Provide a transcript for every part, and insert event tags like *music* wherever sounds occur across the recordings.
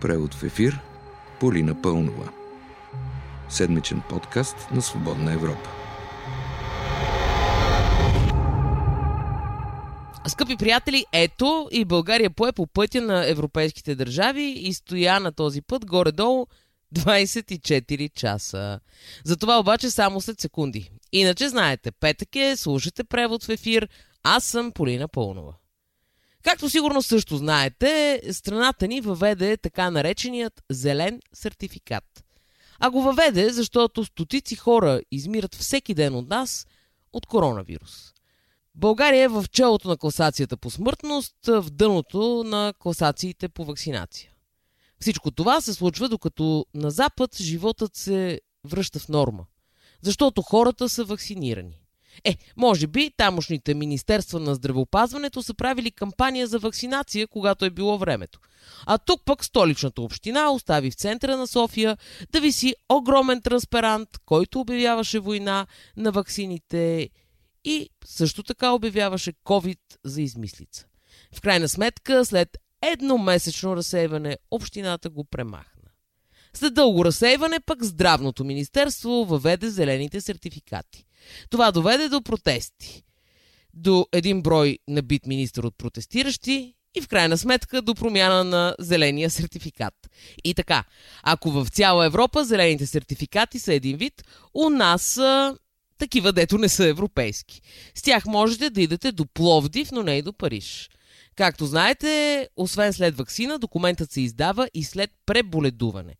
Превод в ефир Полина Пълнова. Седмичен подкаст на Свободна Европа. Скъпи приятели, ето и България пое по пътя на европейските държави и стоя на този път горе-долу 24 часа. За това обаче само след секунди. Иначе знаете, петък е, слушате превод в ефир, аз съм Полина Пълнова. Както сигурно също знаете, страната ни въведе така нареченият зелен сертификат. А го въведе, защото стотици хора измират всеки ден от нас от коронавирус. България е в челото на класацията по смъртност, в дъното на класациите по вакцинация. Всичко това се случва докато на Запад животът се връща в норма, защото хората са вакцинирани. Е, може би тамошните министерства на здравеопазването са правили кампания за вакцинация, когато е било времето. А тук пък столичната община остави в центъра на София да виси огромен транспарант, който обявяваше война на ваксините и също така обявяваше COVID за измислица. В крайна сметка, след едномесечно разсейване, общината го премахна. След дълго разсейване пък Здравното министерство въведе зелените сертификати. Това доведе до протести. До един брой набит министър от протестиращи и в крайна сметка до промяна на зеления сертификат. И така, ако в цяла Европа зелените сертификати са един вид, у нас са такива, дето не са европейски. С тях можете да идете до Пловдив, но не и до Париж. Както знаете, освен след вакцина, документът се издава и след преболедуване.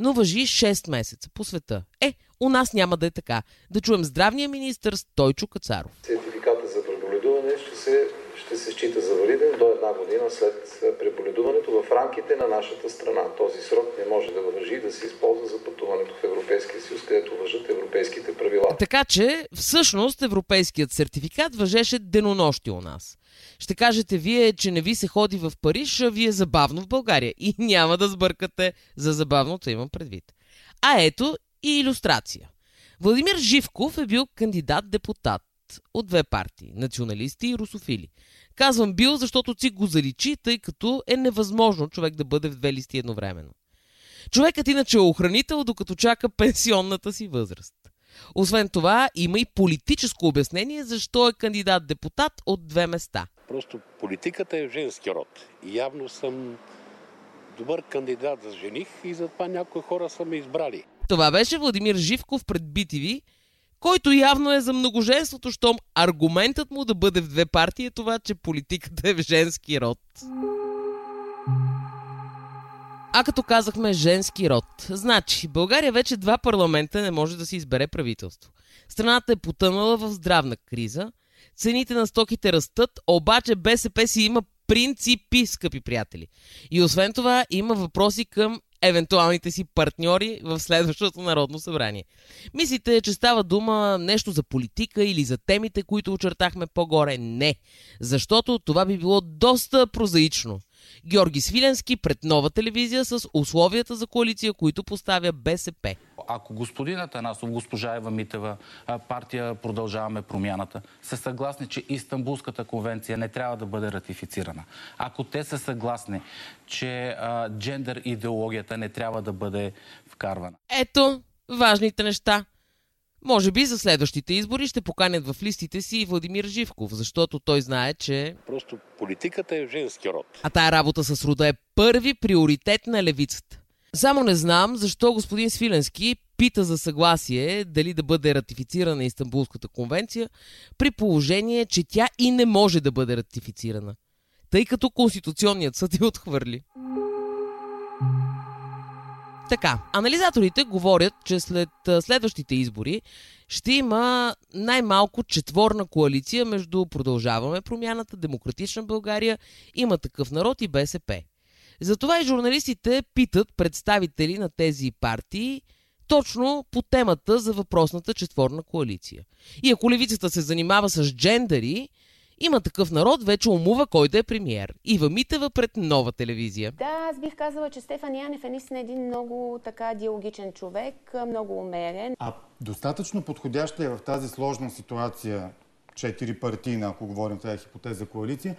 Но въжи 6 месеца по света. Е, у нас няма да е така. Да чуем здравния министр Стойчо Кацаров. Сертификата за преболедуване ще се, ще се счита за валиден до една година след преболедуването в рамките на нашата страна. Този срок не може да въжи и да се използва за пътуването в Европейския съюз, където въжат европейските правила. Така че, всъщност, европейският сертификат въжеше денонощи у нас. Ще кажете вие, че не ви се ходи в Париж, а вие забавно в България. И *laughs* няма да сбъркате за забавното имам предвид. А ето и иллюстрация. Владимир Живков е бил кандидат-депутат от две партии – националисти и русофили. Казвам бил, защото ЦИК го заличи, тъй като е невъзможно човек да бъде в две листи едновременно. Човекът иначе е охранител, докато чака пенсионната си възраст. Освен това, има и политическо обяснение защо е кандидат-депутат от две места. Просто политиката е женски род. И явно съм добър кандидат за жених и затова някои хора са ме избрали. Това беше Владимир Живков пред BTV, който явно е за многоженството, щом аргументът му да бъде в две партии е това, че политиката е в женски род. А като казахме женски род, значи България вече два парламента не може да си избере правителство. Страната е потънала в здравна криза, цените на стоките растат, обаче БСП си има принципи, скъпи приятели. И освен това има въпроси към евентуалните си партньори в следващото Народно събрание. Мислите, че става дума нещо за политика или за темите, които очертахме по-горе? Не, защото това би било доста прозаично. Георги Свиленски пред нова телевизия с условията за коалиция, които поставя БСП. Ако господин Атанасов, госпожа Ева Митева, партия Продължаваме промяната, са съгласни, че Истанбулската конвенция не трябва да бъде ратифицирана. Ако те са съгласни, че а, джендър идеологията не трябва да бъде вкарвана. Ето важните неща. Може би за следващите избори ще поканят в листите си Владимир Живков, защото той знае, че... Просто политиката е женски род. А тая работа с рода е първи приоритет на левицата. Само не знам защо господин Свиленски пита за съгласие дали да бъде ратифицирана Истанбулската конвенция, при положение, че тя и не може да бъде ратифицирана, тъй като Конституционният съд я отхвърли. Така, анализаторите говорят, че след следващите избори ще има най-малко четворна коалиция между Продължаваме промяната, Демократична България, има такъв народ и БСП. Затова и журналистите питат представители на тези партии точно по темата за въпросната четворна коалиция. И ако левицата се занимава с джендери, има такъв народ, вече умува кой да е премиер. Ива Митева пред нова телевизия. Да, аз бих казала, че Стефан Янев е наистина един много така диалогичен човек, много умерен. А достатъчно подходяща е в тази сложна ситуация, четири партийна, ако говорим тази хипотеза коалиция,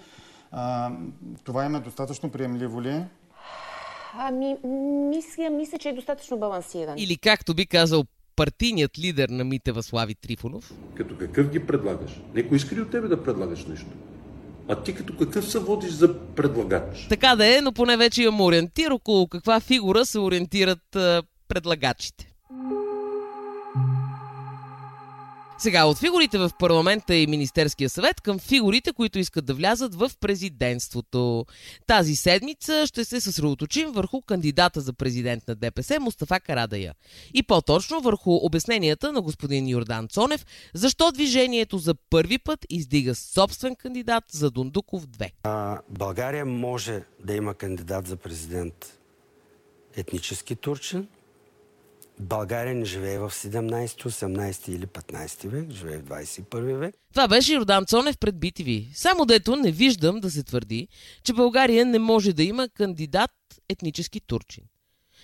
а, това има достатъчно приемливо ли е? Ами, мисля, мисля, че е достатъчно балансиран. Или както би казал партийният лидер на Митева Слави Трифонов. Като какъв ги предлагаш? Некой иска ли от тебе да предлагаш нещо? А ти като какъв се водиш за предлагач? Така да е, но поне вече имам ориентир около каква фигура се ориентират а, предлагачите. Сега, от фигурите в парламента и Министерския съвет към фигурите, които искат да влязат в президентството. Тази седмица ще се съсредоточим върху кандидата за президент на ДПС Мустафа Карадая. И по-точно върху обясненията на господин Йордан Цонев, защо движението за първи път издига собствен кандидат за Дундуков 2. А, България може да има кандидат за президент етнически турчин, България не живее в 17, 18 или 15 век, живее в 21 век. Това беше Йордан Цонев пред BTV. Само дето не виждам да се твърди, че България не може да има кандидат етнически турчин.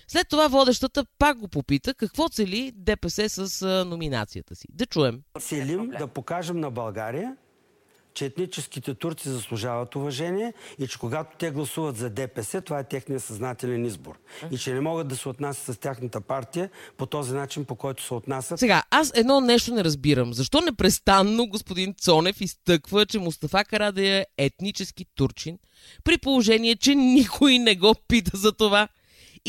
След това водещата пак го попита какво цели ДПС с номинацията си. Да чуем. Целим да покажем на България, че етническите турци заслужават уважение и че когато те гласуват за ДПС, това е техният съзнателен избор. И че не могат да се отнасят с тяхната партия по този начин, по който се отнасят. Сега, аз едно нещо не разбирам. Защо непрестанно господин Цонев изтъква, че Мустафа Карадая е етнически турчин, при положение, че никой не го пита за това?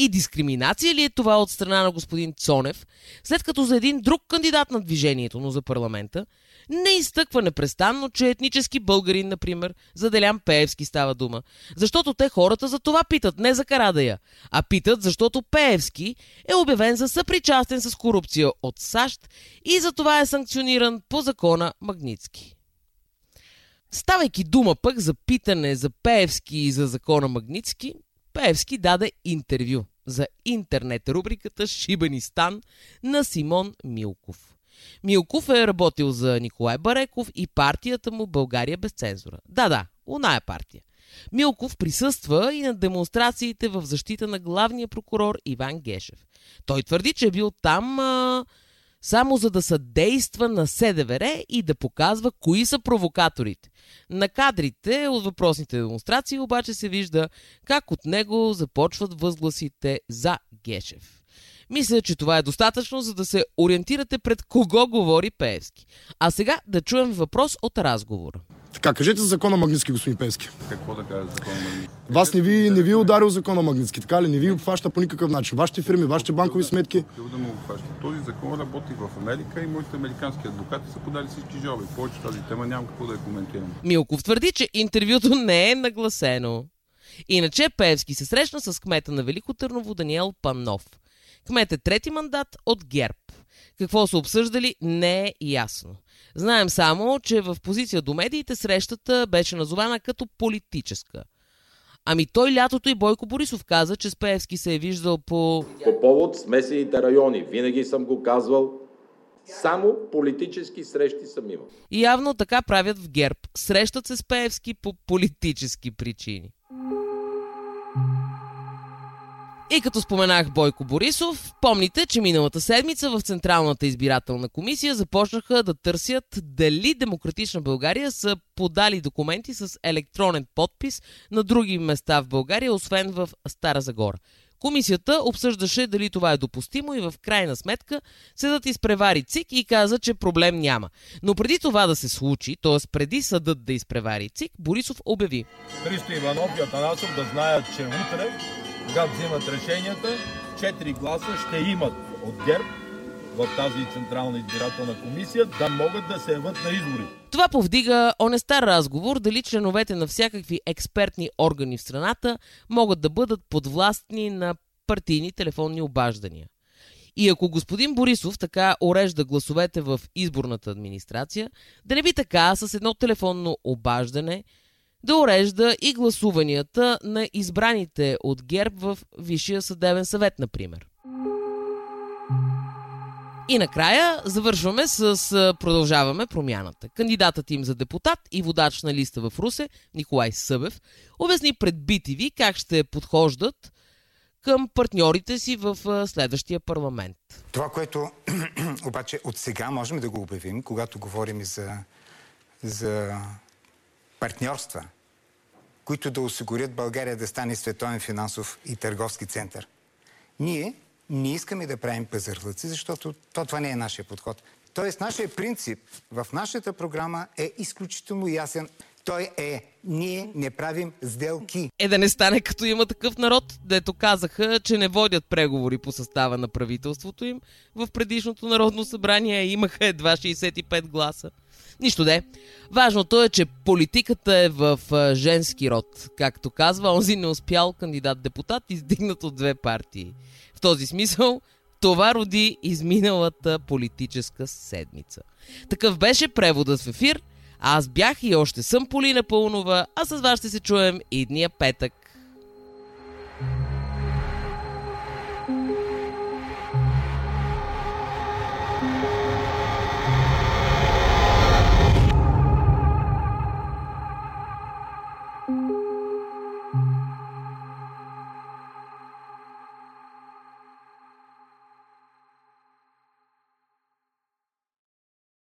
И дискриминация ли е това от страна на господин Цонев, след като за един друг кандидат на движението, но за парламента, не изтъква непрестанно, че етнически българин, например, за Делян Пеевски става дума. Защото те хората за това питат, не за Карадая, а питат, защото Пеевски е обявен за съпричастен с корупция от САЩ и за това е санкциониран по закона Магницки. Ставайки дума пък за питане за Пеевски и за закона Магницки, Пеевски даде интервю за интернет рубриката Шибанистан на Симон Милков. Милков е работил за Николай Бареков и партията му България без цензура. Да, да, оная партия. Милков присъства и на демонстрациите в защита на главния прокурор Иван Гешев. Той твърди, че е бил там а, само за да съдейства на СДВР и да показва кои са провокаторите. На кадрите от въпросните демонстрации обаче се вижда как от него започват възгласите за Гешев. Мисля, че това е достатъчно, за да се ориентирате пред кого говори Пеевски. А сега да чуем въпрос от разговора. Така, кажете за закона Магнитски, господин Пеевски. Какво да кажа за закона Магнитски? Вас не ви, не ви е ударил закона Магнитски, така ли? Не ви обхваща по никакъв начин. Вашите фирми, вашите банкови сметки. да му обхваща. Този закон работи в Америка и моите американски адвокати са подали всички жалби. Повече тази тема нямам какво да я коментирам. Милков твърди, че интервюто не е нагласено. Иначе Пеевски се срещна с кмета на Велико Търново Даниел Панов. Кмет е трети мандат от ГЕРБ. Какво са обсъждали, не е ясно. Знаем само, че в позиция до медиите срещата беше назована като политическа. Ами той лятото и Бойко Борисов каза, че Спеевски се е виждал по... По повод смесените райони. Винаги съм го казвал. Само политически срещи съм имал. И явно така правят в ГЕРБ. Срещат се с Пеевски по политически причини. И като споменах Бойко Борисов, помните, че миналата седмица в Централната избирателна комисия започнаха да търсят дали Демократична България са подали документи с електронен подпис на други места в България, освен в Стара Загора. Комисията обсъждаше дали това е допустимо и в крайна сметка съдът изпревари ЦИК и каза, че проблем няма. Но преди това да се случи, т.е. преди съдът да изпревари ЦИК, Борисов обяви. Христо Иванов и Атанасов да знаят, че утре когато взимат решенията, 4 гласа ще имат от ГЕРБ в тази Централна избирателна комисия да могат да се яват на избори. Това повдига онестар разговор дали членовете на всякакви експертни органи в страната могат да бъдат подвластни на партийни телефонни обаждания. И ако господин Борисов така орежда гласовете в изборната администрация, да не би така с едно телефонно обаждане – да урежда и гласуванията на избраните от ГЕРБ в Висшия съдебен съвет, например. И накрая завършваме с Продължаваме промяната. Кандидатът им за депутат и водач на листа в Русе, Николай Събев, обясни пред BTV как ще подхождат към партньорите си в следващия парламент. Това, което *clears throat* обаче от сега можем да го обявим, когато говорим за, за партньорства, които да осигурят България да стане световен финансов и търговски център. Ние не искаме да правим пазарлъци, защото то, това не е нашия подход. Тоест, нашия принцип в нашата програма е изключително ясен. Той е, ние не правим сделки. Е да не стане като има такъв народ, дето казаха, че не водят преговори по състава на правителството им. В предишното народно събрание имаха едва 65 гласа. Нищо де. Важното е, че политиката е в женски род. Както казва, онзи не успял кандидат-депутат, издигнат от две партии. В този смисъл, това роди изминалата политическа седмица. Такъв беше преводът в ефир. Аз бях и още съм Полина Пълнова, а с вас ще се чуем и дния петък